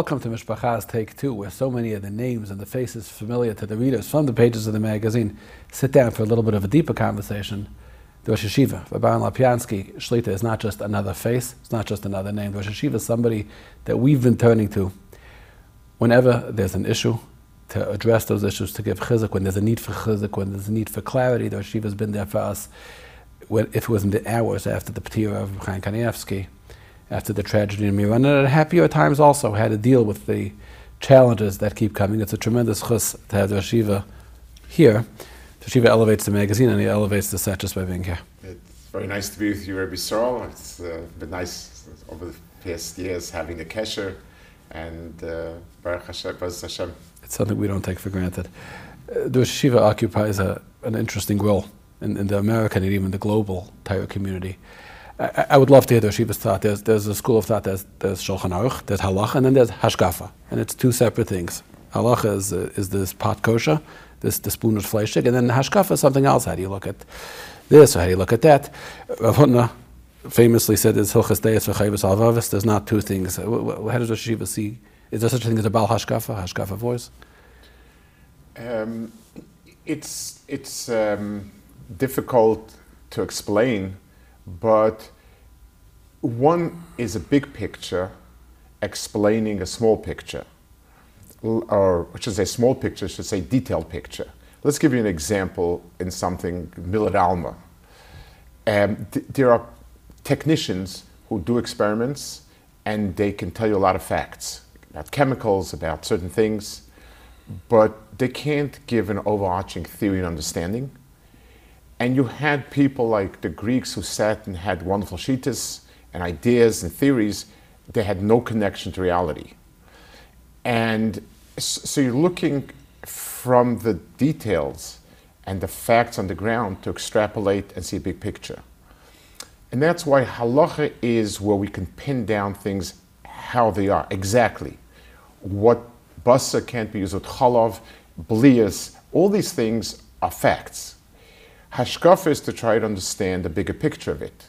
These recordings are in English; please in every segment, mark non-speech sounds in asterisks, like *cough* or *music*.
Welcome to Mishpacha's Take Two, where so many of the names and the faces familiar to the readers from the pages of the magazine sit down for a little bit of a deeper conversation. The Rosh Hashiva, Rabban Lopiansky, Shlita is not just another face, it's not just another name. The Rosh Hashiva is somebody that we've been turning to whenever there's an issue, to address those issues, to give chizuk, when there's a need for chizuk, when there's a need for clarity. The Rosh Hashiva has been there for us. When, if it was in the hours after the P'tir of Chaim Kanievsky, after the tragedy in Meron, and at happier times also had to deal with the challenges that keep coming. It's a tremendous chus to have the Shiva here. The Shiva elevates the magazine and he elevates the set just by being here. It's very nice to be with you, Rabbi Sorrell. It's uh, been nice over the past years having a kesher and uh, Baruch Hashem, Baruch Hashem. It's something we don't take for granted. Uh, the Shiva occupies a, an interesting role in, in the American and even the global Torah community. I, I, would love to hear the Shiva's thought. There's, there's a school of thought, there's, there's Shulchan Aruch, there's Halacha, and then there's Hashkafa. And it's two separate things. Halacha is, uh, is this pot kosher, this the spoon of fleshig, and then Hashkafa is something else. How do you look at this, or how do you look at that? Rav famously said. There's not two things. How does the Shiva see? Is there such a thing as a Bal Hashkafa, Hashkafa voice? Um, it's it's um, difficult to explain but one is a big picture explaining a small picture, or which is a small picture, should say detailed picture. Let's give you an example in something Millard Alma. Um, th- there are technicians who do experiments and they can tell you a lot of facts about chemicals, about certain things, but they can't give an overarching theory and understanding. And you had people like the Greeks who sat and had wonderful shitas and ideas and theories. They had no connection to reality. And so you're looking from the details and the facts on the ground to extrapolate and see a big picture. And that's why halacha is where we can pin down things how they are, exactly. What basa can't be used with chalav, blias, all these things are facts. Hashkafa is to try to understand the bigger picture of it.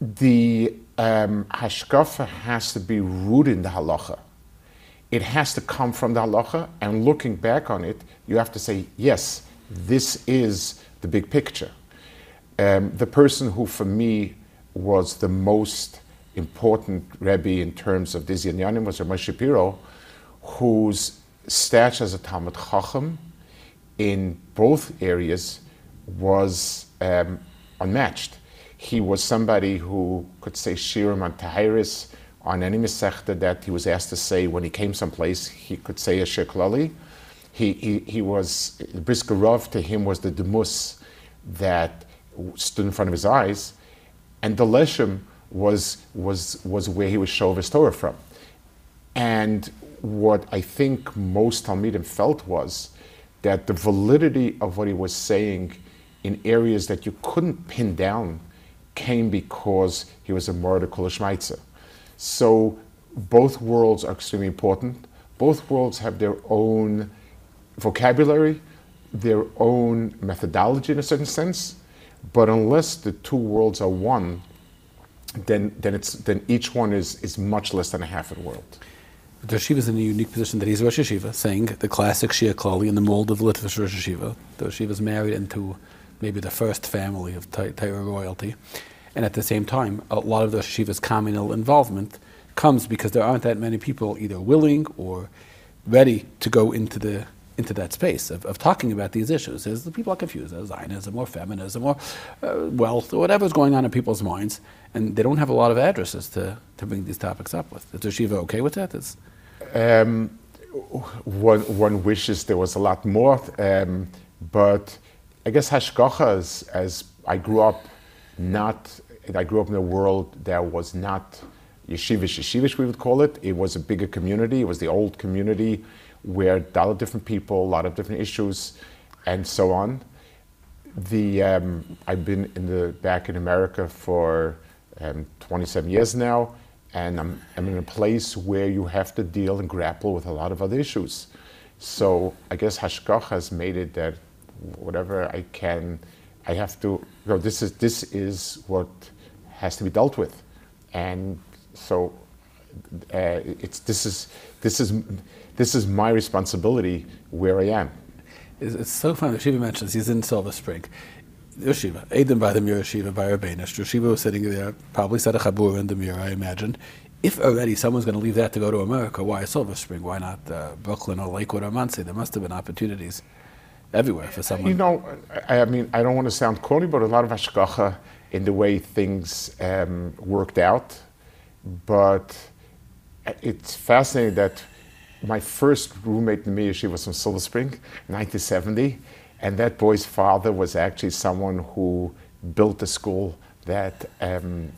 The um, Hashkafa has to be rooted in the halacha. It has to come from the halacha, and looking back on it, you have to say, yes, this is the big picture. Um, the person who, for me, was the most important Rebbe in terms of this Yanyanim was Ramesh Shapiro, whose stature as a Talmud Chacham in both areas was um, unmatched. He was somebody who could say Shirim on Tahiris on any Masechta that he was asked to say when he came someplace, he could say a Sheklali. He, he, he was, Briskerov to him was the Demus that stood in front of his eyes, and the Leshem was, was, was where he would show his Torah from. And what I think most Talmidim felt was that the validity of what he was saying in areas that you couldn't pin down came because he was a Morda Kulashmaitza. So both worlds are extremely important. Both worlds have their own vocabulary, their own methodology in a certain sense, but unless the two worlds are one, then, then, it's, then each one is, is much less than a half a world. The Rosh is in a unique position that he's Rosh Hashiva, saying the classic Shia Klali in the mold of Litvish Rosh Hashiva. The Rosh is married into maybe the first family of Torah royalty. And at the same time, a lot of the Shiva's communal involvement comes because there aren't that many people either willing or ready to go into the into that space of, of talking about these issues. Is the people are confused as Zionism or feminism or uh, wealth or whatever's going on in people's minds, and they don't have a lot of addresses to, to bring these topics up with. Is the Shiva okay with that? Um, one, one wishes there was a lot more, um, but I guess hashgacha, as, as I grew up, not I grew up in a world that was not yeshivish yeshivish we would call it. It was a bigger community. It was the old community where a lot of different people, a lot of different issues, and so on. The um, I've been in the back in America for um, 27 years now, and I'm, I'm in a place where you have to deal and grapple with a lot of other issues. So I guess hashgacha has made it that whatever I can, I have to. Know, this is this is what has to be dealt with, and so uh, it's, this, is, this, is, this is my responsibility where I am. It's, it's so funny. The Shiva mentions he's in Silver Spring. Yeshiva, Aiden by the Mir Yeshiva by Urbanish. Yeshiva was sitting there, probably said a chabur in the Mir, I imagine. If already someone's going to leave that to go to America, why Silver Spring? Why not uh, Brooklyn or Lakewood or Monsey? There must have been opportunities everywhere for someone. You know, I, I mean, I don't want to sound corny, but a lot of hashgacha in the way things um, worked out. But it's fascinating that my first roommate in the she was from Silver Spring, 1970, and that boy's father was actually someone who built the school that um,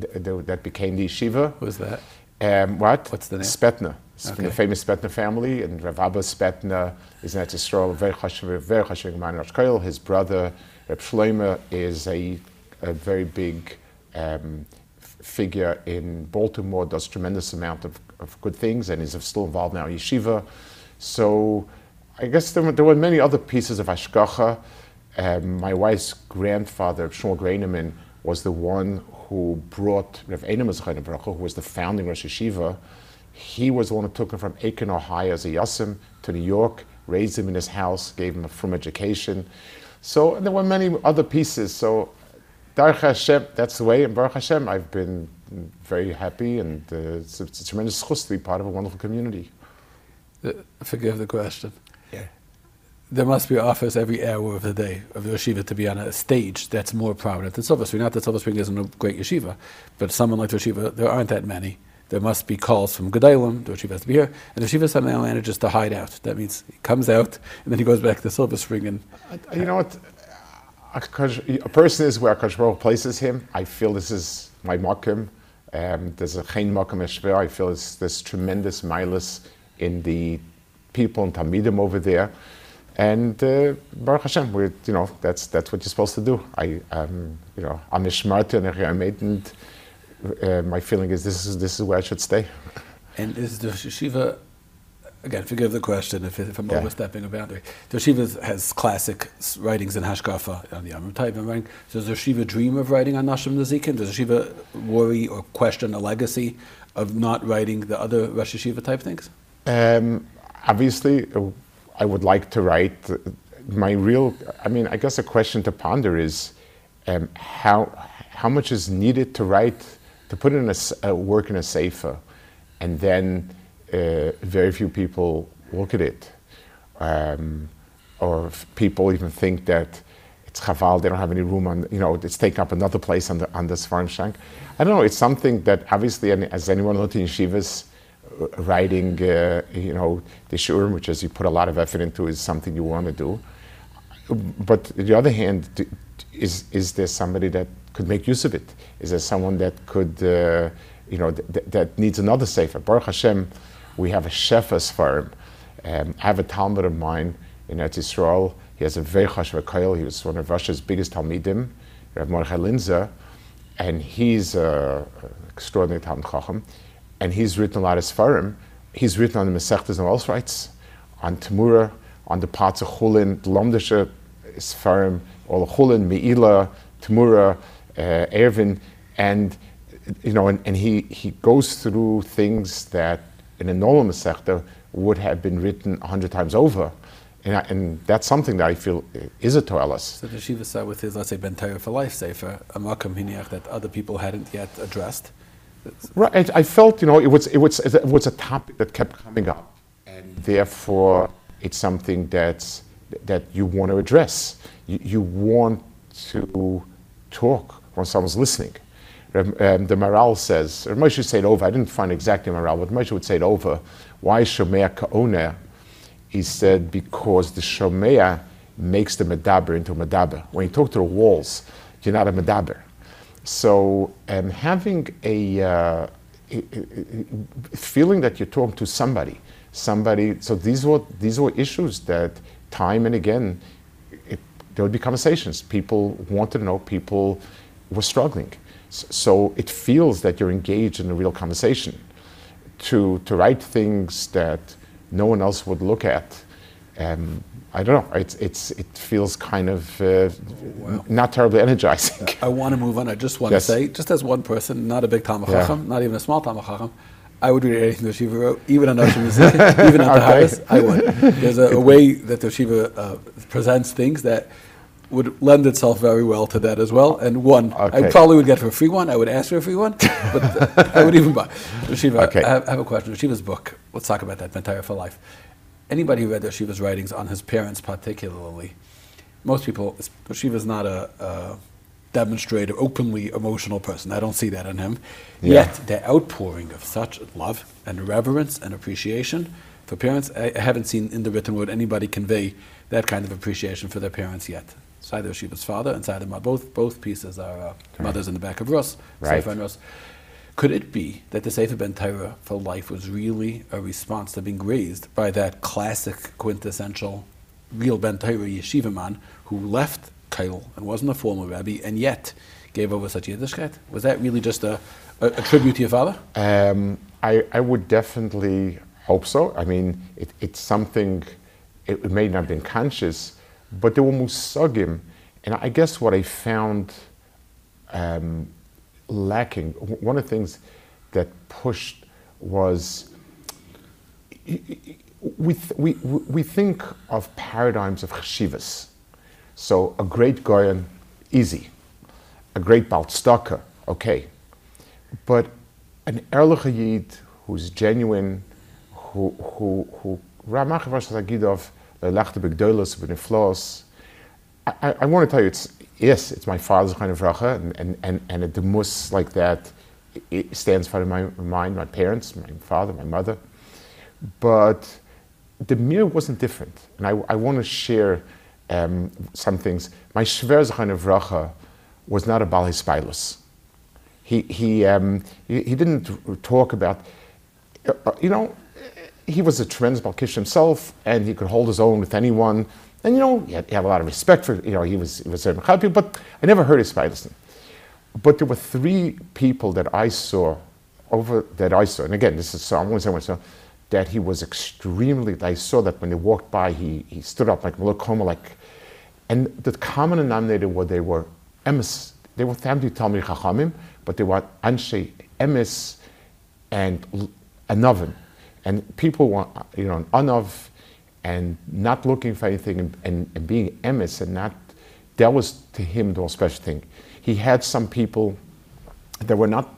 th- th- that became the yeshiva. Who's that? Um, what? What's the name? Spetner. It's from the famous Spetner family, and Rav Abba Spetner is an Israel, very chashuv, very chashuv man Rosh Koil. His brother Reb Shloime is a, a very big um, figure in Baltimore. Does tremendous amount of, of good things, and is still involved now in yeshiva. So, I guess there were, there were many other pieces of hashgacha. Um, my wife's grandfather, Shmuel Greineman, was the one who brought Rav Einem Zechayim Baruch Hu, who was the founding Rosh Yeshiva. He was the one who took him from Akron, Ohio as a Yasim to New York, raised him in his house, gave him a from education. So and there were many other pieces. So Baruch Hashem, that's the way. And Baruch Hashem, I've been very happy and uh, it's, a, it's a tremendous chus to be part of a wonderful community. Uh, Forgive the question. Yeah. There must be offers every hour of the day of the yeshiva to be on a stage that's more prominent than Silver Spring. Not that Silver Spring isn't a great yeshiva, but someone like the yeshiva, there aren't that many. There must be calls from Gedalim, the yeshiva has to be here, and the yeshiva somehow manages to hide out. That means he comes out and then he goes back to Silver Spring and You know what? A person is where Akash Baruch places him. I feel this is my makim. Um, there's a chen makim eshver. I feel it's this tremendous milus in the people and Talmidim over there. And uh, Baruch Hashem, we, you know, that's that's what you're supposed to do. I, um, you know, I'm a shmarta and and uh, my feeling is this is this is where I should stay. And is the yeshiva, again, forgive the question if, if I'm Yeah. overstepping a boundary. The yeshiva has classic writings in Hashkafa, on the Amr type of writing. Does the yeshiva dream of writing on Nashim Nezikin? Does the yeshiva worry or question the legacy of not writing the other Rosh type things? Um, obviously, uh, I would like to write. uh, My real, I mean, I guess a question to ponder is um, how how much is needed to write to put it in a, a work in a safer, and then uh, very few people look at it, um, or people even think that it's chaval. They don't have any room on, you know, it's taking up another place on the on the Svarim Shank. I don't know. It's something that obviously, as anyone learned in yeshivas, uh, writing, uh, you know, the shurim, which is you put a lot of effort into, is something you want to do. But on the other hand, is is there somebody that could make use of it? Is there someone that could, uh, you know, th- th- that needs another sefer? Baruch Hashem, we have a shefas farm. Um, I have a Talmud of mine in Eretz Yisrael. He has a very chashuv koil. He was one of Russia's biggest Talmidim, Rav Mordechai Linzer, and he's an extraordinary Talmud Chacham. And he's written a lot of Sfarim. He's written on the Masechtas and writes on Tamura, on the parts of Chulin, the Lomdische Sfarim, all the Chulin, Me'ila, Tamura, uh, Ervin, and you know, and, and he, he goes through things that in a normal Masechta would have been written a hundred times over. And, I, and that's something that I feel is a toilas. So the Shiva started with his, let's say, Ben Torah for Life Sefer, a makam hiniach that other people hadn't yet addressed. Right. I, I felt, you know, it was, it, was, it was a topic that kept coming up. And therefore, it's something that's, that you want to address. You, you want to talk when someone's listening. Um, the Maharal says, or Moshe said over, I didn't find exactly Maharal, but Moshe would say it over. Why Shomea Ka'oneh? He said, because the Shomea makes the Medaber into a Medaber. When you talk to the walls, you're not a Medaber. So um, having a, uh, feeling that you're talking to somebody, somebody. So these were these were issues that time and again, it, there would be conversations. People wanted to know. People were struggling. So it feels that you're engaged in a real conversation. To to write things that no one else would look at. Um, I don't know. It's, it's, it feels kind of uh, not terribly energizing. I want to move on. I just want Yes. to say, just as one person, not a big Talmud Yeah. Not even a small Talmud Chacham, I would read anything the Shiva wrote, even on Nashim *laughs* even on the house, I would. There's a, a, *laughs* way that the Shiva uh, presents things that would lend itself very well to that as well. And one, okay. I probably would get for a free one. I would ask for a free one, but *laughs* I would even buy. Shiva, okay. I, have, I have a question. Shiva's book, let's talk about that, Ben Torah for Life. Anybody who read Shiva's writings on his parents particularly, most people, Shiva's not a, a demonstrated, openly emotional person. I don't see that in him. Yeah. Yet, the outpouring of such love and reverence and appreciation for parents, I, I haven't seen in the written word anybody convey that kind of appreciation for their parents yet. Either Shiva's father and Saidah both both pieces are uh, right. mothers in the back of Rus, right. Sefer and Rus. Could it be that the Sefer Ben Torah for life was really a response to being raised by that classic, quintessential, real Ben Torah yeshiva man who left Kail and wasn't a formal rabbi, and yet gave over such Yiddishkeit? Was that really just a, a, a tribute to your father? Um, I, I, would definitely hope so. I mean, it, it's something, it, it, may not have been conscious, but there were musagim. And I guess what I found um, lacking, one of the things that pushed was we, th- we, we think of paradigms of chshivas so a great Goyan, easy. A great Baltstocker, okay. But an Erlich Yid who's genuine, who, who, who Ramach Vashagidov, Lechte Begdolos, Beneflos, I, I want to tell you, it's, yes, it's my father's kind of racha, and, and, and, and the mus like that it stands for my mind, my parents, my father, my mother. But the mirror wasn't different. And I, I want to share um, some things. My Shver of Racha was not a Bal Hispilus. He, he, um, he, he, didn't talk about, uh, you know, he was a tremendous Balkish himself, and he could hold his own with anyone. And you know, he had, he had a lot of respect for, you know, he was, he was a Mechapi, but I never heard his Spilus. But there were three people that I saw over, that I saw, and again, this is, so I'm only saying so, that he was extremely, I saw that when he walked by, he, he stood up like Melokoma, like, and the common denominator was they were emes, they were family Talmud Chachamim, but they were Anshe emes and Anavim. And people were, you know, Anav and not looking for anything and, and, and being emes and not, that was to him the most special thing. He had some people that were not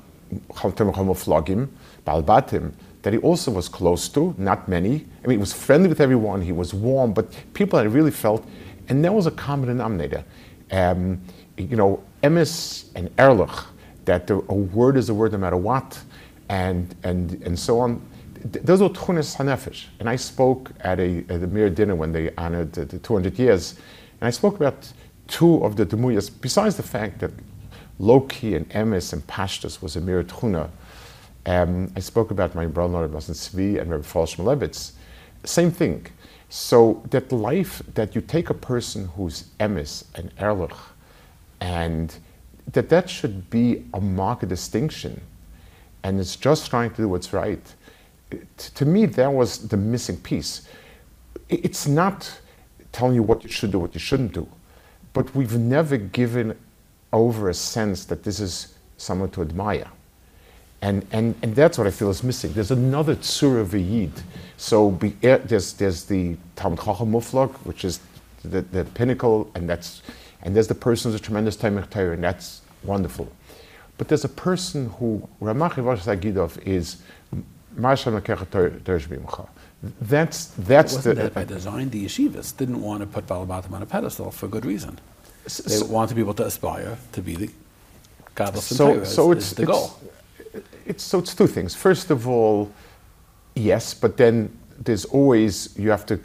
Flogim, Balbatim, that he also was close to, not many. I mean, he was friendly with everyone, he was warm, but people that really felt, and there was a common denominator. Um, you know, emes and erlich, that the, a word is a word no matter what, and, and, and so on. Those were tunis hanefesh. And I spoke at a, at a Mir dinner when they honored the, the 200 years, and I spoke about two of the demuyas, besides the fact that Loki and emes and pashtas was a mere tchuna, um, I spoke about my brother Rabbi Tzvi and Rabbi Falsh Malevitz. Same thing. So that life, that you take a person who's emis and erlich, and that that should be a marked distinction, and it's just trying to do what's right. to me, that was the missing piece. it's not telling you what you should do, what you shouldn't do, but we've never given over a sense that this is someone to admire. And, and, and that's what I feel is missing. There's another Tzura V'yid. So be, eh, there's, there's the Talmud Chacham Muflog, which is the, the pinnacle, and, that's, and there's the person who's a tremendous Torah, and that's wonderful. But there's a person who, Ramach Ivash Agidov, is that's that's Wasn't the, that by design. The yeshivas didn't want to put Balabatim on a pedestal for good reason. They so, want people to aspire to be the godless so, so it's, the it's, goal it's, so it's two things. First of all, yes, but then there's always, you have to,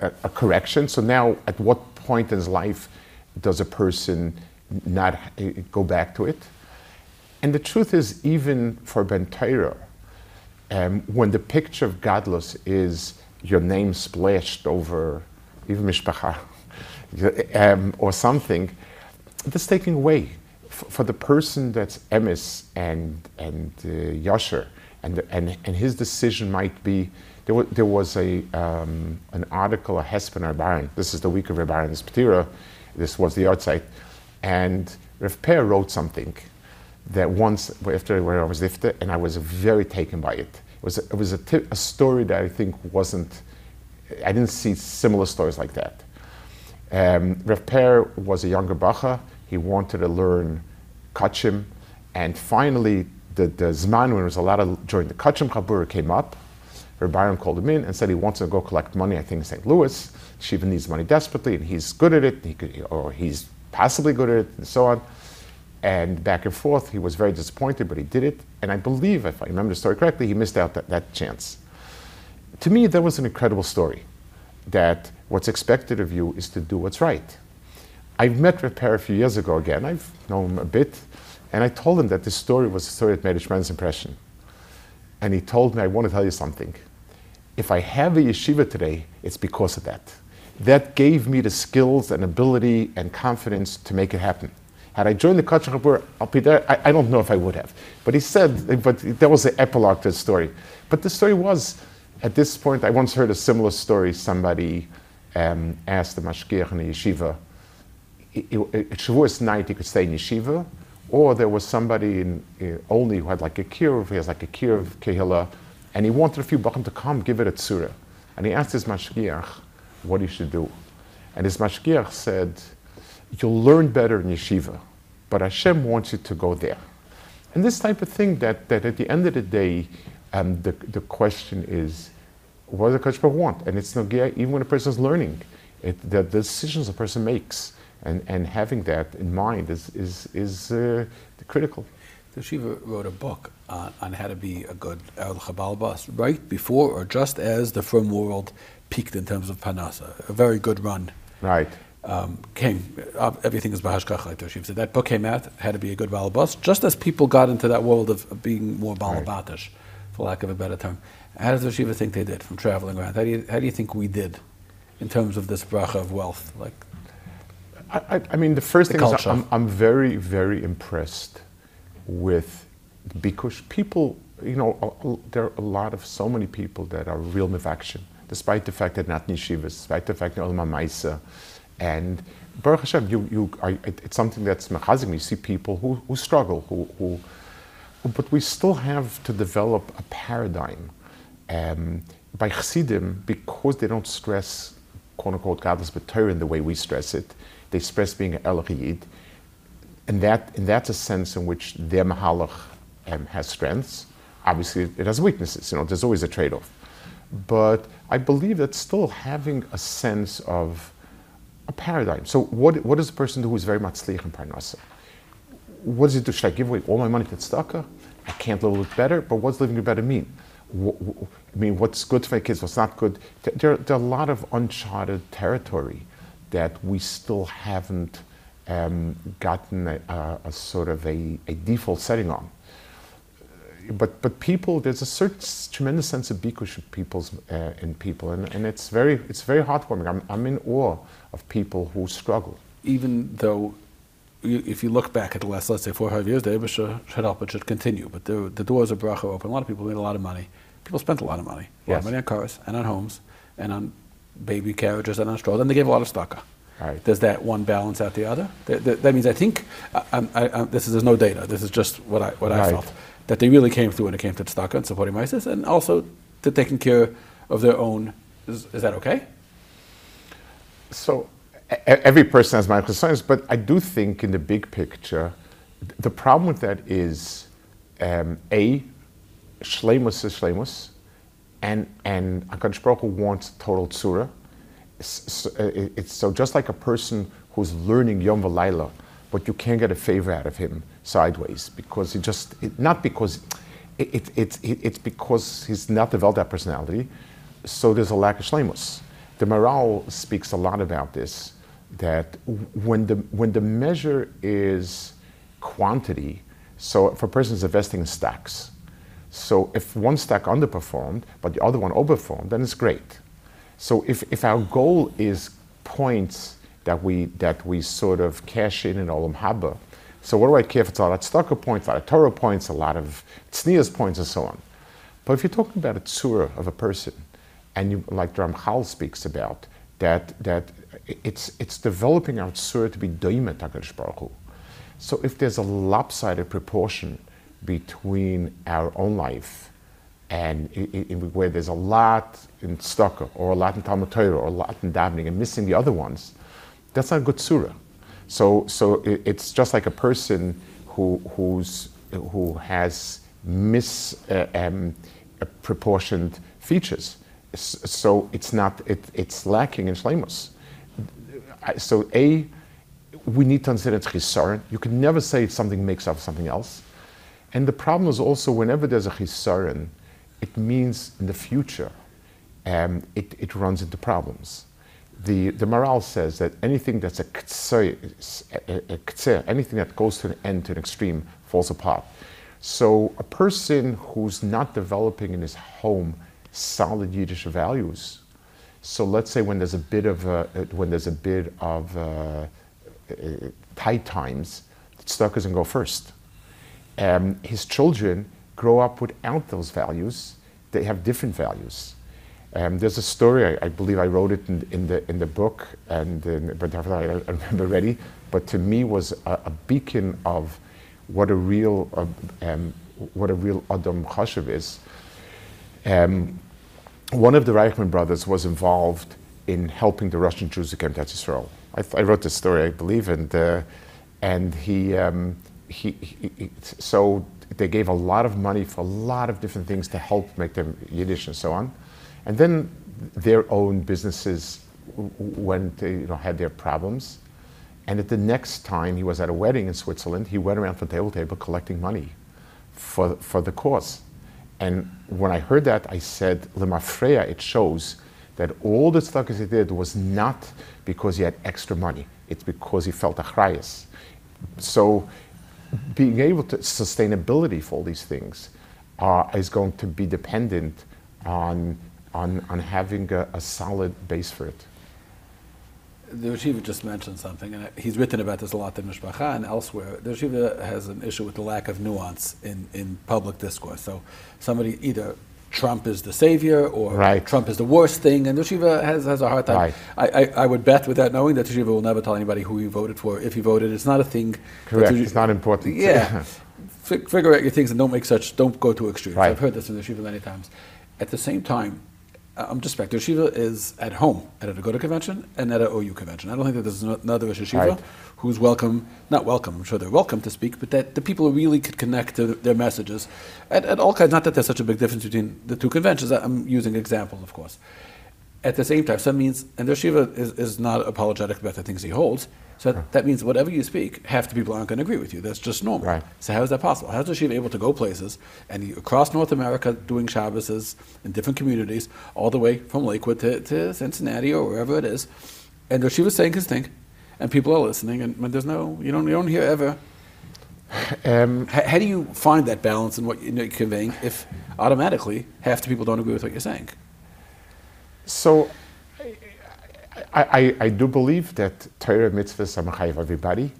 a, a correction. So now, at what point in his life does a person not go back to it? And the truth is, even for Ben Torah, um, when the picture of godless is your name splashed over even Mishpacha *laughs* um, or something, that's taking away for the person that's emis and and uh, Yasher, and, and and his decision might be there, was, there was a um, an article a Hespen Baron. This is the week of Baron's Patira. This was the art site, and Rav Per wrote something that once after where I was lifted, and I was very taken by it. It was a, it was a, story that I think wasn't. I didn't see similar stories like that. Um, Rav Per was a younger bacha. He wanted to learn kachim, and finally, the, the zman when it was allowed to join the kachim chabura came up. Byron called him in and said he wants to go collect money. I think in St. Louis. Shiva needs money desperately, and he's good at it. He could, or he's possibly good at it, and so on. And back and forth, he was very disappointed, but he did it. And I believe, if I remember the story correctly, he missed out that, that chance. To me, that was an incredible story. That what's expected of you is to do what's right. I've met Per a few years ago again. I've known him a bit, and I told him that this story was a story that made a tremendous impression. And he told me, I want to tell you something. If I have a yeshiva today, it's because of that. That gave me the skills and ability and confidence to make it happen. Had I joined the Kachach Habur, I'll be there. I, I, don't know if I would have. But he said, but there was the epilogue to the story. But the story was, at this point, I once heard a similar story. Somebody um, asked the mashgiach in the yeshiva, at Shavuos night, he could stay in yeshiva, or there was somebody in, uh, only who had like a kiruv, he has like a kiruv kehillah, and he wanted a few bachim to come give it a tzura. And he asked his mashgiach what he should do. And his mashgiach said, you'll learn better in yeshiva, but Hashem wants you to go there. And this type of thing that, that at the end of the day, um, the, the question is, what does the Kodesh want? And it's no even when a person is learning, it, the, the decisions a person makes and, and having that in mind is, is, is uh, critical. The Shiva wrote a book on, on how to be a good El Chabal Bas right before or just as the firm world peaked in terms of Panasa. A very good run. Right. Um, came, uh, everything is Bahashkacha, like Shiva said. That book came out, had to be a good Balabas, just as people got into that world of, of being more Balabatish, right. for lack of a better term. How does the Shiva think they did from traveling around? How do you, how do you think we did in terms of this bracha of wealth? Like, I, I mean, the first the thing culture. is I'm, I'm very, very impressed with because people, you know, there are a lot of so many people that are real mivaction, despite the fact that not yeshivas, despite the fact that Olma Maisa, and Baruch Hashem, you, you are, it's something that's mechazim. You see people who, who struggle, who, who, who, but we still have to develop a paradigm um, by chassidim because they don't stress quote unquote godless but Torah in the way we stress it they express being an Elohid. And, that, and that's a sense in which their Mahalach um, has strengths. Obviously, it has weaknesses. You know, there's always a trade-off. But I believe that still having a sense of a paradigm. So what, what does a person do who's very much slich in Parnasa? What does he do? Should I give away all my money to tzedakah? I can't live a little better, but what's living better mean? I mean, what's good for my kids, what's not good? There, there are a lot of uncharted territory that we still haven't um, gotten a, a, a, sort of a, a, default setting on. But, but people, there's a certain tremendous sense of bikush people's, uh, in people, and, and it's, very, it's very heartwarming. I'm, I'm in awe of people who struggle. Even though, you, if you look back at the last, let's say, four or five years, the Abba should, help, it should continue. But the, the doors of Bracha open. A lot of people made a lot of money. People spent a lot of money. A lot of money on cars and on homes and on baby carriages and on straw. Then they gave a lot of staka. Right. Does that one balance out the other? That, that, that means I think I, I, I, this is there's no data. This is just what I what right. I felt that they really came through when it came to staka and supporting ISIS, and also to taking care of their own. Is, is that okay? So every person has my concerns, but I do think in the big picture, the problem with that is um, a shlemus is shlemus and and Hakadosh Baruch wants total tzura. So, uh, it's so just like a person who's learning Yom V'Laila, but you can't get a favor out of him sideways because he just it, not because it, it, it, it's because he's not developed that personality. So there's a lack of shlemus. The Maharal speaks a lot about this. That when the when the measure is quantity, so if a person is investing in stacks, so if one stack underperformed, but the other one overperformed, then it's great. So if, if our goal is points that we, that we sort of cash in in Olam Haba, so what do I care if it's a lot of tzedakah points, a lot of Torah points, a lot of tznias points, and so on. But if you're talking about a tzura of a person, and you, like Ramchal speaks about, that, that it's, it's developing our tzura to be doimet HaKadosh Baruch Hu. So if there's a lopsided proportion between our own life and i- i- where there's a lot in Stucker or a lot in Talmud Torah or a lot in davening and missing the other ones, that's not a good surah. So, so i- it's just like a person who, who's, who has misproportioned uh, um, features. So it's not, it, it's lacking in shlemus. I- So A, we need to understand it's chisaron. You can never say something makes up something else. And the problem is also whenever there's a chisaron, it means in the future um, it, it runs into problems. The, the Maharal says that anything that's a ktser, a- a anything that goes to an end, to an extreme, falls apart. So a person who's not developing in his home solid Yiddish values, so let's say when there's a bit of uh, when there's a bit of uh, uh, tight times, the Stuck doesn't go first. Um, his children grow up without those values. They have different values. Um, there's a story, I, I believe I wrote it in, in, the, in the book, and uh, but I don't remember already, but to me was a, a beacon of what a real, uh, um, what a real Adam Chashav is. Um, one of the Reichman brothers was involved in helping the Russian Jews who came to Israel. I, I wrote this story, I believe, and uh, and he, um, he, he, so they gave a lot of money for a lot of different things to help make them Yiddish and so on, and then their own businesses went you know had their problems, and at the next time he was at a wedding in Switzerland, he went around from table to table collecting money for for the cause. And when I heard that, I said, Lemafreya, it shows that all the stuff he did was not because he had extra money. It's because he felt achrayas. So being able to, sustainability for all these things uh, is going to be dependent on, on, on having a, a solid base for it. The Yeshiva just mentioned something, and he's written about this a lot in Mishpacha and elsewhere. The Yeshiva has an issue with the lack of nuance in, in public discourse. So somebody either Trump is the savior or Right. Trump is the worst thing, and the Yeshiva has, has a hard time. Right. I, I, I would bet without knowing that the Yeshiva will never tell anybody who he voted for if he voted. It's not a thing. Correct. It's not important. Yeah. *laughs* Fi- figure out your things and don't make such, don't go to extremes. Right. I've heard this in the Yeshiva many times. At the same time, I'm just back. The Yeshiva is at home at a Aguda convention and at a OU convention. I don't think that there's another Yeshiva Right. who's welcome, not welcome, I'm sure they're welcome to speak, but that the people really could connect to their messages at, at all kinds. Not that there's such a big difference between the two conventions. I'm using examples, of course. At the same time, so that means, and the Shiva is, is not apologetic about the things he holds. So that means whatever you speak, half the people aren't going to agree with you. That's just normal. Right. So how is that possible? How is the Shiva able to go places and he, across North America doing Shabbases in different communities, all the way from Lakewood to, to Cincinnati or wherever it is, and the Shiva saying his thing, and people are listening, and, and there's no, you don't, you don't hear ever. *laughs* Um, How, how do you find that balance in what you're conveying if automatically half the people don't agree with what you're saying? So, I, I, do believe that Torah mitzvahs are mechayiv everybody.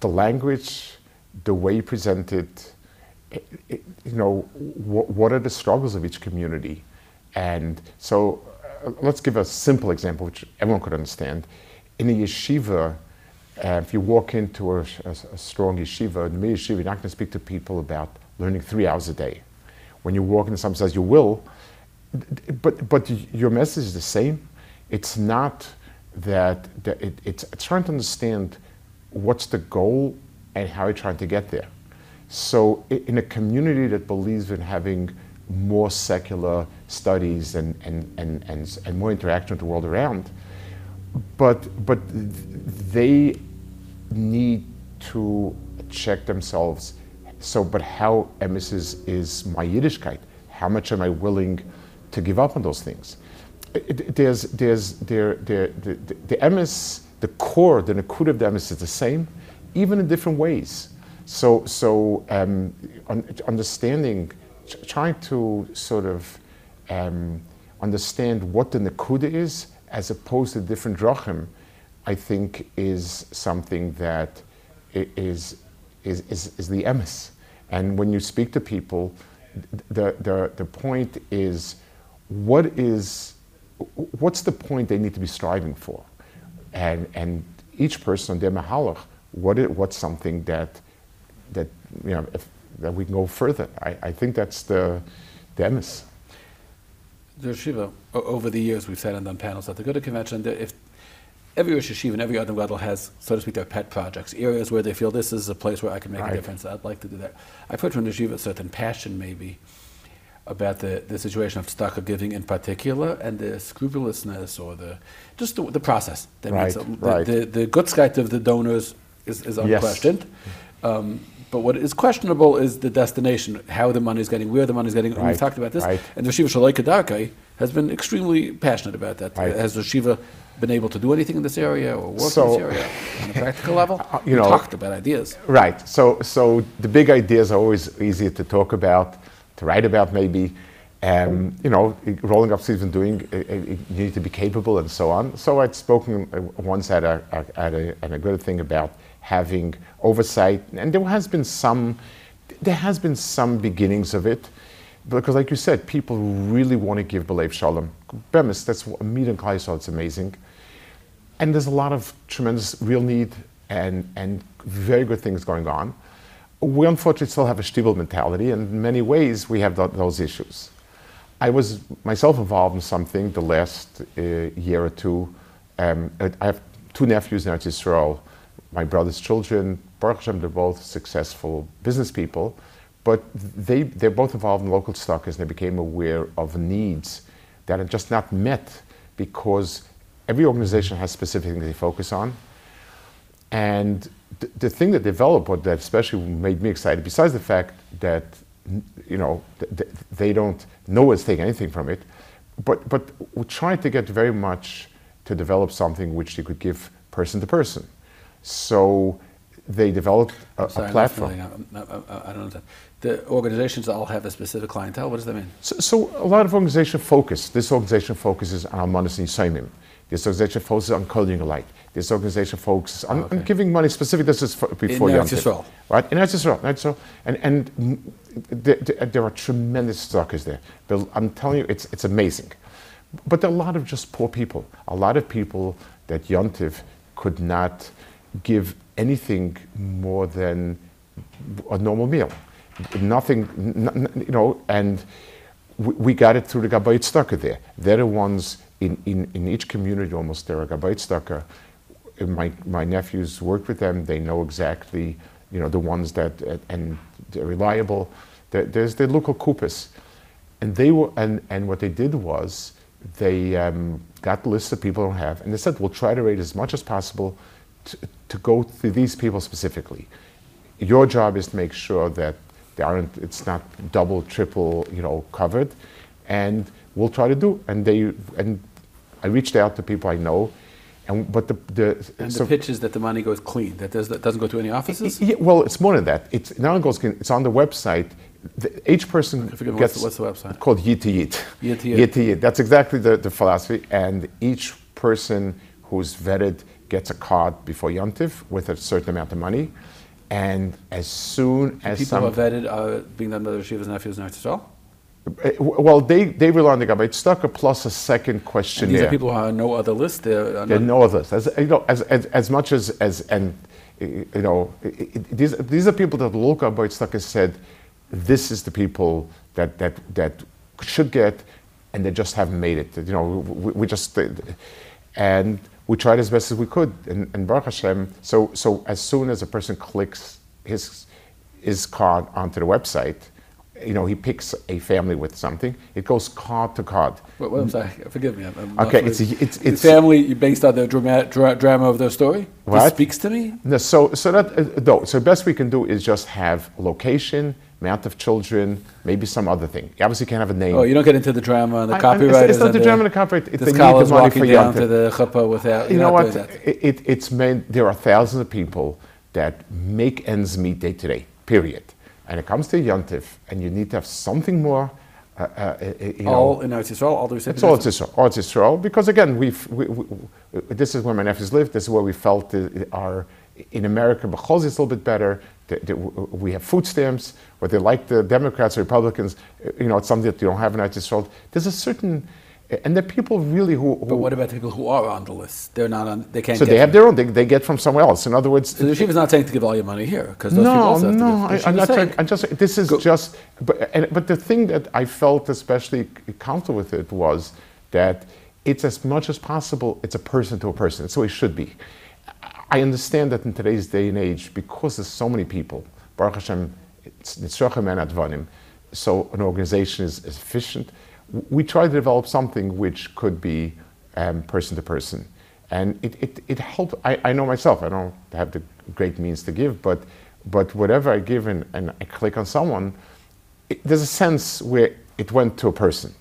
The language, the way you present it, i- i- you know, wh- what are the struggles of each community? And so, uh, let's give a simple example which everyone could understand. In a yeshiva, uh, if you walk into a, a- a strong yeshiva, in the yeshiva, you're not going to speak to people about learning three hours a day. When you walk into some says you will, but but your message is the same. It's not that, it, it's, it's trying to understand what's the goal and how you're trying to get there. So in a community that believes in having more secular studies and, and, and, and, and more interaction with the world around, but but they need to check themselves. So, but how emes is, is my Yiddishkeit? How much am I willing to give up on those things? There's there's there there the, the, the emes, the core, the nakud of the emes is the same, even in different ways. So so um, understanding, trying to sort of um, understand what the nakuda is as opposed to different drachim, I think is something that is, is, is, is the emes. And when you speak to people, the, the, the point is what is, what's the point they need to be striving for? And, and each person on their mahalach, what what's something that, that, you know, if, that we can go further? I, I think that's the, the emes. The yeshiva, over the years, we've sat and done panels at the Good Convention. that If every Rosh Yeshiva and every other Gadol has, so to speak, their pet projects, areas where they feel this is a place where I can make Right. a difference. I'd like to do that. I've heard from the Yeshiva a certain passion, maybe, about the, the situation of tzedakah giving in particular, and the scrupulousness or the just the, the process. That Right, makes it- right. The, the, the gutskeit of the donors is, is Yes. unquestioned. Um, but what is questionable is the destination, how the money is getting, where the money is getting. And we've talked about this. right. And the Shiva Shalai Kedarkai has been extremely passionate about that. Right. Has the Shiva been able to do anything in this area or work in this area on a practical level? Uh, *laughs* you we know- talked about ideas. Right. So, so the big ideas are always easier to talk about, to write about, maybe. Um, you know, rolling up sleeves and doing. Uh, uh, you need to be capable and so on. So I'd spoken uh, once at a, at a, at a good thing about having oversight, and there has been some. There has been some beginnings of it, because, like you said, people really want to give belief shalom. Bemis, that's a meeting Kleisol. It's amazing. And there's a lot of tremendous real need and, and very good things going on. We unfortunately still have a Stiebel mentality, and in many ways we have th- those issues. I was myself involved in something the last uh, year or two. Um, I have two nephews in Eretz Yisrael, my brother's children. Baruch Hashem, they're both successful business people, but they, they're both involved in local stockers and they became aware of needs that are just not met because every organization has specific things they focus on. And th- the thing that developed, what that especially made me excited, besides the fact that you know th- th- they don't no one's taking anything from it, but but we tried to get very much to develop something which they could give person to person. So they developed a, Sorry, a platform. not I'm- I don't understand. The organizations all have a specific clientele. What does that mean? So, so a lot of organization focus. This organization focuses on Manas and. This organization focuses on coding alike. This organization focuses on, on giving money specific. This is for, before Eretz Yom Tov. Right? In Eretz Yisrael. Eretz Yisrael. And, and there, there- are tremendous stockers there. I'm telling you, it's, it's amazing. But there are a lot of just poor people. A lot of people that Yontiv could not give anything more than a normal meal. Nothing, n- n- you know, and we, we got it through the Gabayit Stucker there. They're the ones in, in, in each community almost, there are Gabayit My, my nephews worked with them. They know exactly, you know, the ones that, and they're reliable. There's the local Kupis. And they were, and, and what they did was they um, got lists of people don't have, and they said, we'll try to rate as much as possible to, to go to these people specifically. Your job is to make sure that they aren't, it's not double, triple, you know, covered, and we'll try to do. And they, and I reached out to people I know, and but the the, And so- the pitch is that the money goes clean. That, does, that doesn't go to any offices. yeah, well, it's more than that. It's now it goes. It's on the website. The, each person gets what's the, what's the website? called Yit to Yit. Yit to Yit. Yit to Yit. That's exactly the, the philosophy. And each person who's vetted gets a card before Yontif with a certain amount of money. And as soon as People some, who are vetted are being done by the Shiva's nephews Eretz Yisrael. W- well, they, they rely on the Gabait Stucker plus a second And questionnaire. these are people who are on no other list. They're, There are not- no others. As, you know, as, as, as much as, as and uh, you know, it, it, these, these are people that Boyd Stucker said, this is the people that, that, that should get, and they just haven't made it. You know, we, we just, and we tried as best as we could. And, and Baruch Hashem, so, so as soon as a person clicks his, his card onto the website, you know, he picks a family with something, it goes card to card. What, what, I'm sorry, forgive me. I'm, Okay, it's a- it's- it's- family based on the drama, dra- drama of their story. What? speaks to me. No, so, so that uh, no, so best we can do is just have location, amount of children, maybe some other thing. You obviously can't have a name. Oh, you don't get into the drama and the I- copyright. It's, it's not the drama and the copyright. It's The need the money for down to the chuppah without. You know what? It, it, it's meant there are thousands of people that make ends meet day to day. Period. And it comes to Yontif, and you need to have something more. Uh, uh, you know, all in Eretz Yisrael, all the. It's all it's Israel. All it's Israel. Because again, we've, we, we, this is where my nephews live. This is where we felt our in America, Bechol is a little bit better. The- the- we have food stamps. Whether they like the Democrats or Republicans, you know, it's something that you don't have in Eretz Yisrael. There's a certain And the people really who, who But what about the people who are on the list? They're not on. They can't. so they have from- their own. They, they get from somewhere else. In other words, So the yeshiva's not saying to give all your money here because those people no, have to no. I, I'm yeshiva's not saying-. I'm just. This is Go- just. But and, but the thing that I felt especially comfortable with it was that it's as much as possible. It's a person to a person. So it should be. I understand that in today's day and age, because there's so many people, Baruch Hashem, it's Nitzrachem and Advanim, so an organization is, is efficient. We try to develop something which could be um, person to person. And it, it, it helped. I, I know myself, I don't have the great means to give, but, but whatever I give and, and I click on someone, it, there's a sense where it went to a person.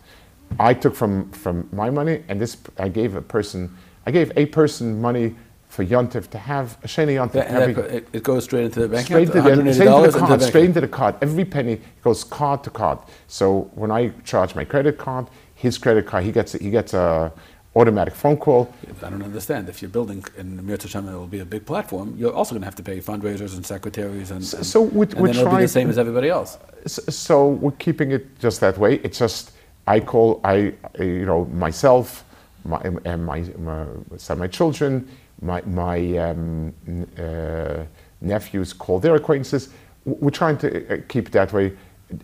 I took from, from my money, and this I gave a person, I gave a person money for Yontif to have a Sheni Yontif. Yeah, every- that, it, goes straight into the bank straight account. to the, straight into into the card, bank straight into the card. Every penny goes card to card. So when I charge my credit card, his credit card, he gets he gets a automatic phone call. I don't understand. If you're building in Mir Hashem, it will be a big platform. You're also going to have to pay fundraisers and secretaries, and, and, so we- and we then it'll be the same as everybody else. So we're keeping it just that way. It's just I call I you know myself, my and my, my some of my children, my my um, uh, nephews call their acquaintances. We're trying to uh, keep it that way.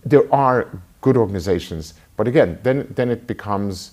There are good organizations, but again, then then it becomes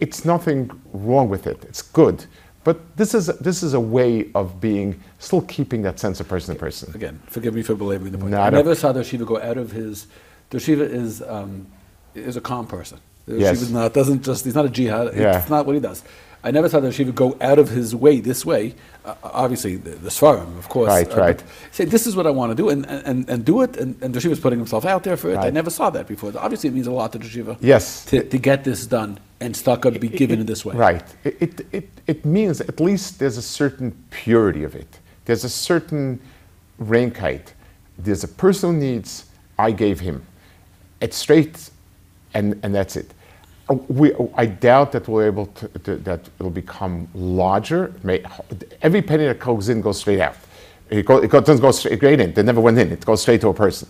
it's nothing wrong with it. It's good. But this is, this is a way of being, still keeping that sense of person to person. Again, forgive me for belaboring the point. Not I never saw the Shiva go out of his. The Shiva is um, is a calm person. Yes. Shiva's not doesn't just he's not a jihad. Yeah. It's not what he does. I never saw the Shiva go out of his way this way. Uh, obviously, the, the Svarim, of course. Right, uh, right. Say this is what I want to do, and, and, and do it. And, and the Shiva's putting himself out there for it. I never saw that before. Obviously, it means a lot to the Shiva. Yes. To, to get this done and Stucca be given in this way. Right. It, it, it, it means at least there's a certain purity of it. There's a certain reinkite. There's a personal needs, I gave him. It's straight, and, and that's it. We, I doubt that we're able to, to that it'll become larger. May, every penny that goes in goes straight out. It, go, it doesn't go straight in. They never went in. It goes straight to a person.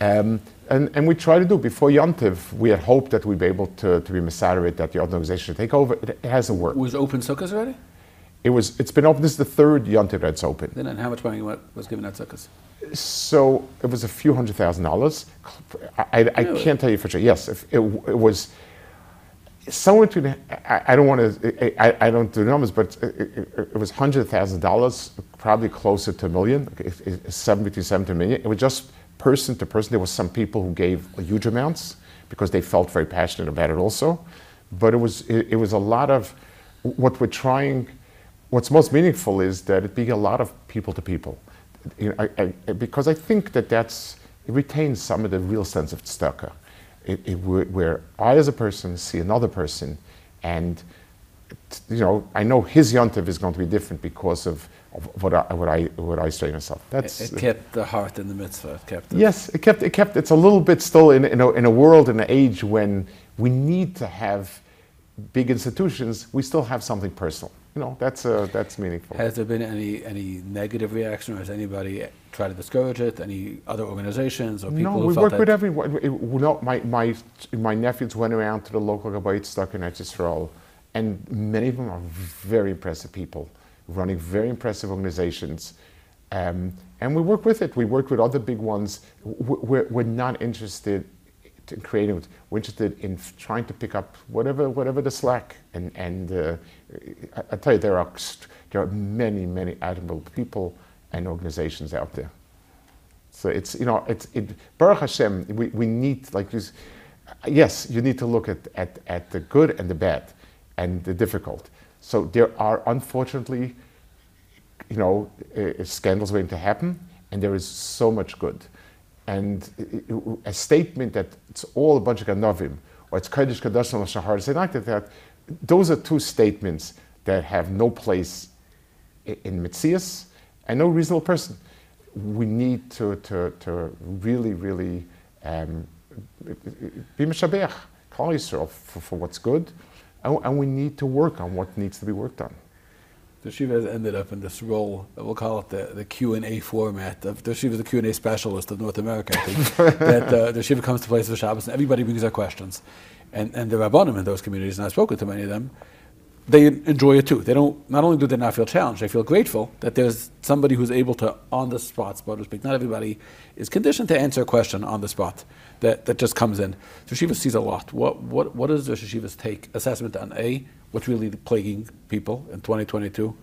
Um, and, and we try to do before Yontiv, we had hoped that we'd be able to, to be Masarit, that the organization should take over. It, it hasn't worked. Was open sukkahs already? It was, it's been open, this is the third Yontiv that's open. Then and how much money wa- was given at sukkahs? So it was a few hundred thousand dollars. I, I, I Really? can't tell you for sure. Yes, if it, it was somewhere between. I, don't want to. I, I don't do numbers, but it, it, it was hundred thousand dollars, probably closer to a million. Between seven to a million. It was just person to person. There was some people who gave huge amounts because they felt very passionate about it also, but it was it, it was a lot of what we're trying. What's most meaningful is that it be a lot of people to people you know, I, I, because I think that that's it retains some of the real sense of tzedakah, it, it, where where I as a person see another person, and you know I know his yontiv is going to be different because of, of what I what I what I say myself. That's It, it kept the heart in the mitzvah. It kept it. Yes, it kept, it kept, it's a little bit still in, in, a, in a world, in an age when we need to have big institutions, we still have something personal. You know, that's, uh, that's meaningful. Has there been any any negative reaction, or has anybody tried to discourage it? Any other organizations or people No, we work with everyone. We- No, my, my, my nephews went around to the local Gabayit stuck in Etzisrael, and many of them are very impressive people, running very impressive organizations. Um, and we work with it. We work with other big ones. We're, we're not interested in creating it. We're interested in trying to pick up whatever, whatever the slack. And, and uh, I, I tell you, there are, there are many, many admirable people and organizations out there. So it's, you know, it's, it, Baruch Hashem, we, we need, like yes, you need to look at, at, at the good and the bad and the difficult. So there are unfortunately, you know, uh, uh scandals waiting to happen, and there is so much good. And uh, uh, a statement that it's all a bunch of Ganovim, or it's Kodesh Kadosh and Shahar, say like that, those are two statements that have no place in Mitzias and no reasonable person. We need to, to, to really, really um, be Meshabeach, call Yisrael for, for what's good, and, and we need to work on what needs to be worked on. the Shiva has ended up in this role? We'll call it the, the Q and A format. Of, the Shiva is the Q and A specialist of North America. I think *laughs* that uh, the Shiva comes to place for Shabbos and everybody brings their questions, and, and the Rabbanim in those communities, and I've spoken to many of them, they enjoy it too. They don't. Not only do they not feel challenged, they feel grateful that there's somebody who's able to, on the spot, so to speak. Not everybody is conditioned to answer a question on the spot that, that just comes in. So Shiva sees a lot. What what what is the Shiva's take assessment on a what's really plaguing people in 2022,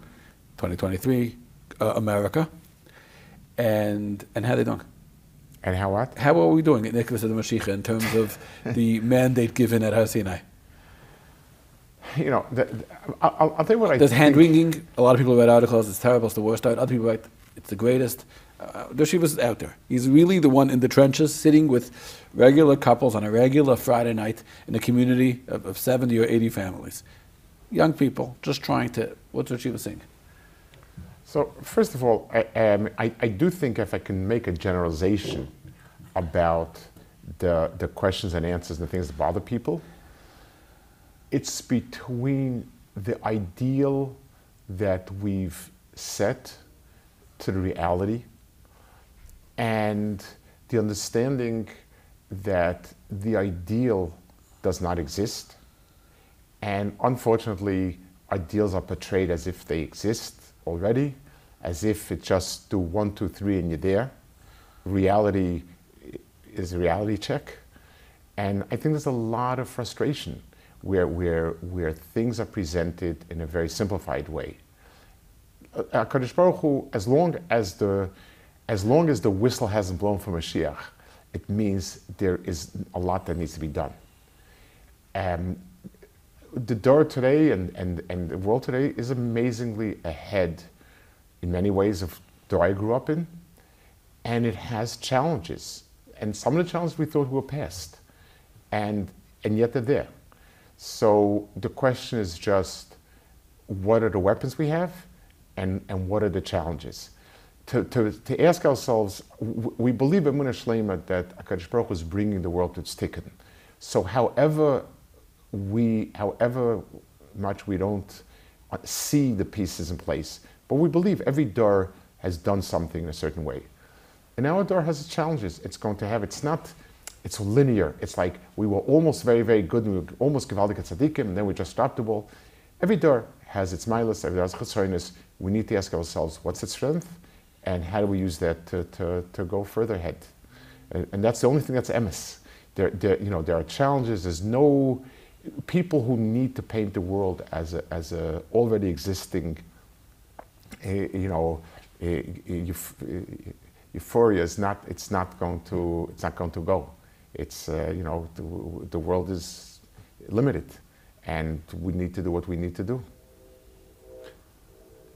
2023, uh, America, and and how they doing? And how what? How are we doing at Nicholas of the Mashiach in terms of the *laughs* mandate given at Har Sinai? you know, the, the, I'll, I'll, tell you what I There's hand wringing. A lot of people write articles. It's terrible. It's the worst out. Other people write it's the greatest. Uh, was out there. He's really the one in the trenches, sitting with regular couples on a regular Friday night in a community of, of 70 or 80 families. Young people just trying to. What's was saying? So first of all, I, um, I, I do think if I can make a generalization about the, the questions and answers and the things that bother people, it's between the ideal that we've set to the reality and the understanding that the ideal does not exist. And unfortunately, ideals are portrayed as if they exist already, as if it just do one, two, three, and you're there. Reality is a reality check. And I think there's a lot of frustration where, where, where things are presented in a very simplified way. Uh, HaKadosh Baruch Hu, as long as the, as long as the whistle hasn't blown for Mashiach, it means there is a lot that needs to be done. Um, the door today and, and, and the world today is amazingly ahead in many ways of the I grew up in, and it has challenges. And some of the challenges we thought were past, and, and yet they're there. So the question is just what are the weapons we have and, and what are the challenges? To, to, to ask ourselves, we believe in Shlema that HaKadosh Baruch is bringing the world to its tikkun. So however we, however much we don't see the pieces in place, but we believe every door has done something in a certain way. And our door has its challenges. It's going to have, it's not, it's linear. It's like we were almost very, very good, and we were almost Givaldik at Tzaddikim, and then we just dropped the ball. Every door has its milas, every door has chesroinus. We need to ask ourselves, what's its strength? And how do we use that to, to, to go further ahead? And, and, that's the only thing that's emes. There, there, you know, there are challenges. There's no people who need to paint the world as a, as a already existing, you know, uh, euphoria is not. It's not going to. It's not going to go it's uh, you know the, the, world is limited, and we need to do what we need to do.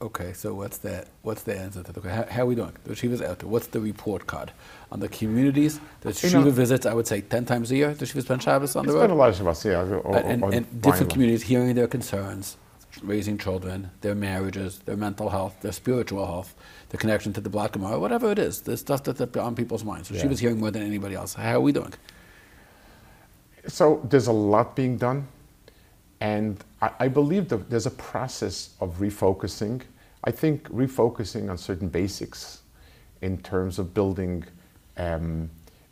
Okay, so what's that? What's the answer to the how, how are we doing? The Shiva's out there. What's the report card on the communities? The Shiva visits, I would say, ten times a year. The Shiva spend Shabbos on the road. It's a lot of Shabbos, yeah. Or, and, and, and different communities hearing their concerns, raising children, their marriages, their mental health, their spiritual health, the connection to the Black Gemara, whatever it is, the stuff that's on people's minds. So yeah. she was hearing more than anybody else. How are we doing? So there's a lot being done, and I, I believe that there's a process of refocusing. I think refocusing on certain basics in terms of building um,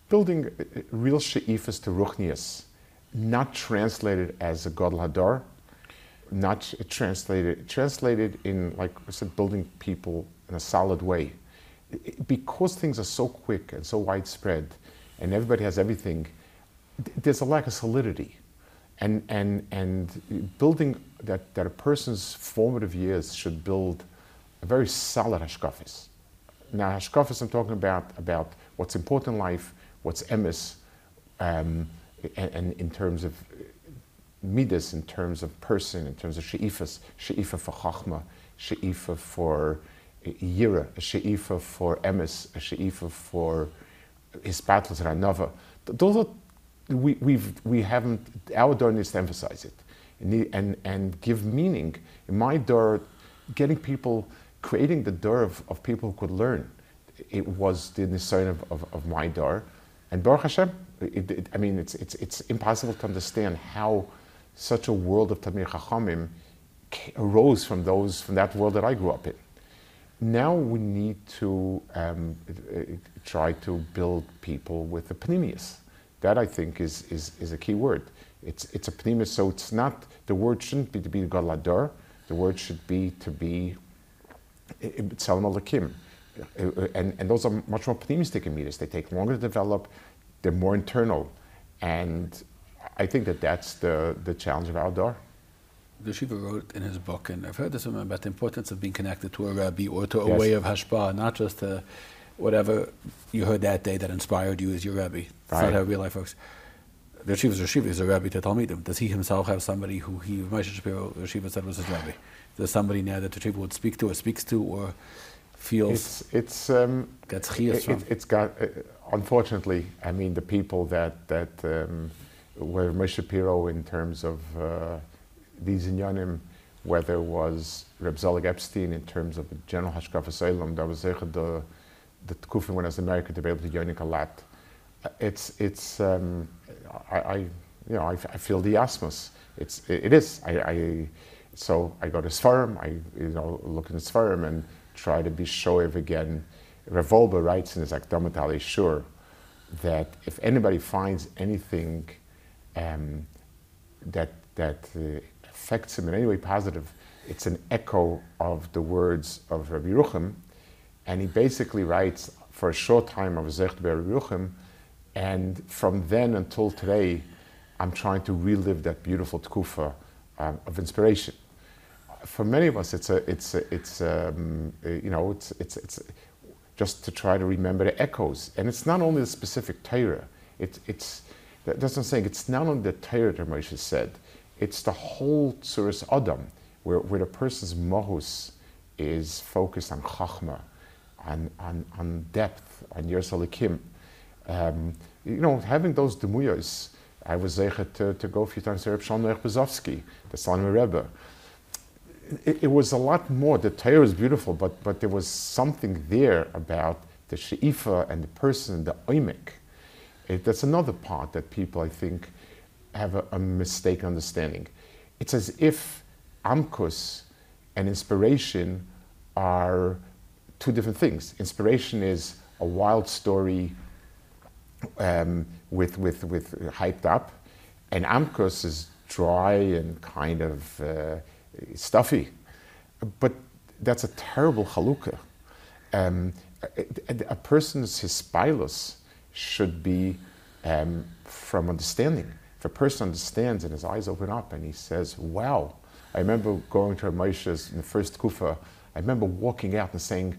building real she'ifas to ruchnias, not translated as a godel hadar, not translated translated in like I said, building people in a solid way. Because things are so quick and so widespread, and everybody has everything, there's a lack of solidity. And, and, and building that, that a person's formative years should build a very solid hashkafis. Now, hashkafis, I'm talking about, about what's important in life, what's emes, um, and, and, in terms of midas, in terms of person, in terms of she'ifas, she'ifa for chachma, she'ifa for yira, she'ifa for emes, she'ifa for hispatlas ranava. Those are, we, we've, we haven't, our door needs to emphasize it and, and, and give meaning. In my door, getting people, creating the door of, of people who could learn, it was the design of, of, of my door. And Baruch Hashem, it, it, I mean, it's, it's, it's impossible to understand how such a world of Tamir Chachamim arose from those, from that world that I grew up in. Now we need to um, try to build people with the panemius. That I think is, is, is a key word. It's, it's a pnimis, so it's not, the word shouldn't be to be galador, the word should be to be tzelem alakim. And, and those are much more pneumistic meters. They take longer to develop, they're more internal. And I think that that's the, the challenge of outdoor. The Shiva wrote in his book, and I've heard this about the importance of being connected to a rabbi or to a Yes. way of hashpah, not just to whatever you heard that day that inspired you as your rabbi. It's not how real life works. The Shiva's Rashiva is a rabbi to Talmidim. Does he himself have somebody who he, Moshe Shapiro, Rashiva said was his rabbi? There's somebody now that the Shiva would speak to or speaks to or feels It's, it's, um, gets it, from? It, it's got, uh, unfortunately, I mean, the people that, that um, were Moshe Shapiro in terms of uh, these inyanim, whether was Reb Zelig Epstein in terms of the general Hashkafa Salem, that was the, the Tkufin when I was in America to be able to yonik a lot. It's, it's, um, I, I, you know, I feel the asmus. It's, it, it is. I, I, so I go to Sfarim, I, you know, look in Sfarim and try to be shoev again. Rav Wolbe writes in his Akdamat Alei Shur that if anybody finds anything um, that, that uh, affects him in any way positive, it's an echo of the words of Rabbi Yerucham. And he basically writes for a short time of Zecht Rabbi Yerucham, and from then until today, I'm trying to relive that beautiful tkufa um, of inspiration. For many of us, it's a, it's a, it's um, uh, you know, it's, it's, it's just to try to remember the echoes. And it's not only the specific Torah. It's, it's, that's I'm saying. It's not only the Torah that Moshe said. It's the whole Tzuras Adam, where, where the person's mohus is focused on chachma, on, on, on depth, on Yersalikim. Um, you know, having those demuyas, I was zeichet to, to go a few times to Reb Shalom the Slonimer Rebbe. It, it was a lot more. The Torah was beautiful, but, but there was something there about the she'ifa and the person, the oimik. It, that's another part that people, I think, have a, a mistaken understanding. It's as if amkus and inspiration are two different things. Inspiration is a wild story um, with, with, with hyped up, and amkus is dry and kind of uh, stuffy. But that's a terrible halukah. Um, a, a- a person's hispilus should be um, from understanding. If a person understands and his eyes open up and he says, Wow, I remember going to Moshe's in the first kufa, I remember walking out and saying,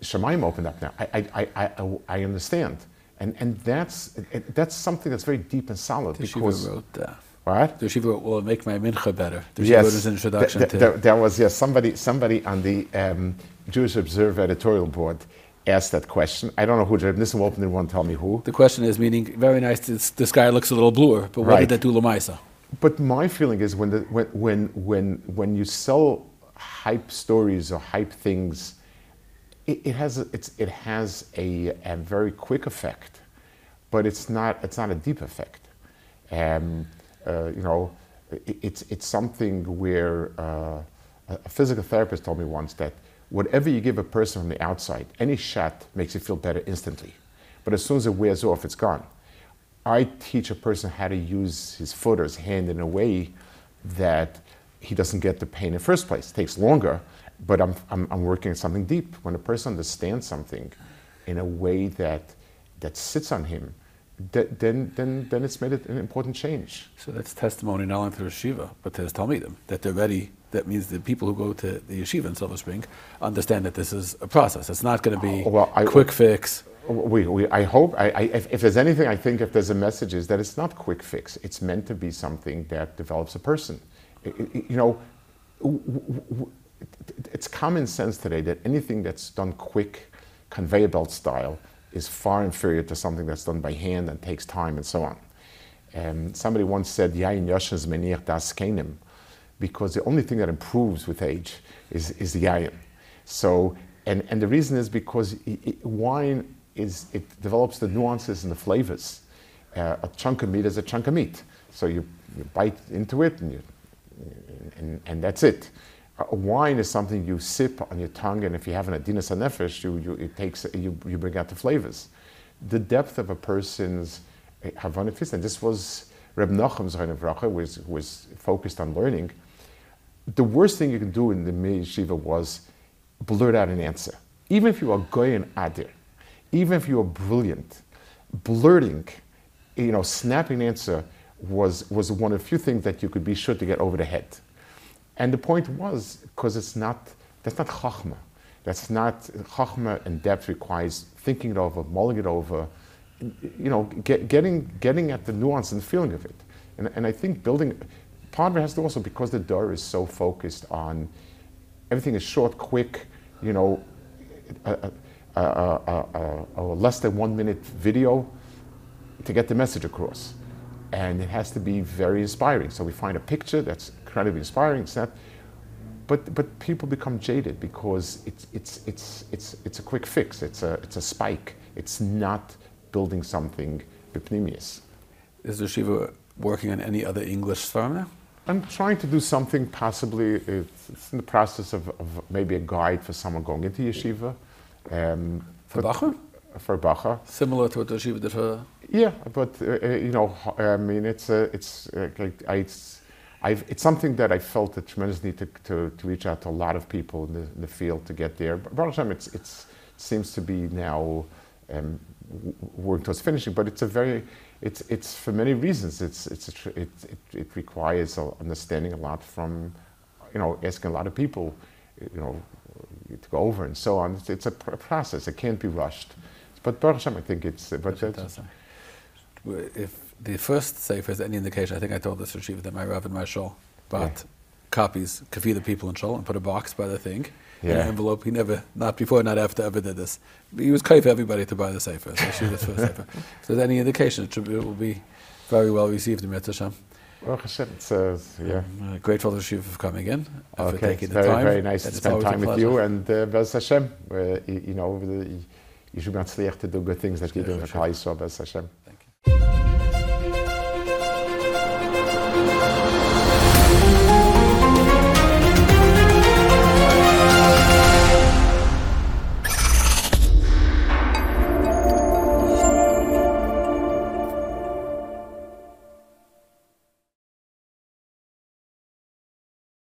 Shemaim opened up now. I, I, I, I, I understand. And, and that's, it, that's something that's very deep and solid. The Shiva because, wrote, uh, what? the Shiva wrote, will make my mincha better. The Shiva wrote his introduction Th- to th- there was yes, somebody, somebody on the um, Jewish Observer editorial board asked that question. I don't know who, Reb Nissen want to tell me who. The question is, meaning, very nice, this, the sky looks a little bluer, but what Right. did that do Lamaisa? But my feeling is when, the, when, when, when, when you sell hype stories or hype things, it, it has, a, it's, it has a, a very quick effect, but it's not, it's not a deep effect. Um, uh, you know, it, it's, it's something where uh, a physical therapist told me once that whatever you give a person from the outside, any shot makes you feel better instantly. But as soon as it wears off, it's gone. I teach a person how to use his foot or his hand in a way that he doesn't get the pain in the first place. It takes longer, but I'm, I'm, I'm working on something deep. When a person understands something in a way that, that sits on him, th- then, then, then it's made it an important change. So that's testimony not only to the yeshiva, but to his Talmidim, that they're ready. That means the people who go to the yeshiva in Silver Spring understand that this is a process. It's not going to be well, I- quick fix. We, we, I hope, I, I, if, if there's anything, I think if there's a message is that it's not quick fix. It's meant to be something that develops a person. I- I- you know, w- w- w- it's common sense today that anything that's done quick, conveyor belt style, is far inferior to something that's done by hand and takes time and so on. Um, somebody once said, "Yain yoshes menir das kenim," because the only thing that improves with age is, is the iron. So, and, and the reason is because i i wine is it develops the nuances and the flavors. Uh, a chunk of meat is a chunk of meat, so you, you bite into it and you, and, and that's it. A wine is something you sip on your tongue, and if you have an adinas nefesh, you, you, it takes, you, you bring out the flavors. The depth of a person's Havana Fist, and this was Reb Nachum Vracha was, was focused on learning. The worst thing you can do in the yeshiva was blurt out an answer. Even if you are goyin adir, even if you are brilliant, blurting, you know, snapping answer was, was one of the few things that you could be sure to get over the head. And the point was, because it's not, that's not chachma. That's not, chachma and depth requires thinking it over, mulling it over, you know, get, getting, getting at the nuance and the feeling of it. And, and I think building, part of it has to also, because the door is so focused on, everything is short, quick, you know, a, a, a, a less than one minute video to get the message across. And it has to be very inspiring. So we find a picture that's incredibly inspiring. It's not, but, but people become jaded because it's, it's, it's, it's, it's a quick fix. It's a, it's a spike. It's not building something bipnimius. Is the Shiva working on any other English now? I'm trying to do something possibly, it's, it's in the process of, of, maybe a guide for someone going into yeshiva. Um, for Bacher? For Bacher. Similar to what the yeshiva did for... Yeah, but, uh, uh you know, I mean, it's, uh, it's, uh, I, it's, I've, it's something that I felt a tremendous need to, to, to, reach out to a lot of people in the, in the field to get there. But Baruch Hashem, it's, it's, it seems to be now um, working towards finishing, but it's a very, it's, it's for many reasons, it's, it's a, it, it, it requires understanding a lot from, you know, asking a lot of people, you know, to go over and so on. It's, it's a process, it can't be rushed. But Baruch I think it's, but if the first sefer is any indication, I think I told this to Shiva that my Rav and my Shul bought yeah. copies, could the people in Shul and put a box by the thing yeah. in an envelope. He never, not before, not after, ever did this. He was kind for everybody to buy the sefer, especially the first sefer. If there's any indication, it, should it will be very well received in Hashem. Well, Hashem, it's, uh, yeah. Um, uh, grateful to Shiva for coming in, okay. for taking it's the very, time. Very nice to spend time with you, and uh, Bez Hashem, uh, you, you know, you should be to do good things that you do in Klal Yisrael, Bez Hashem.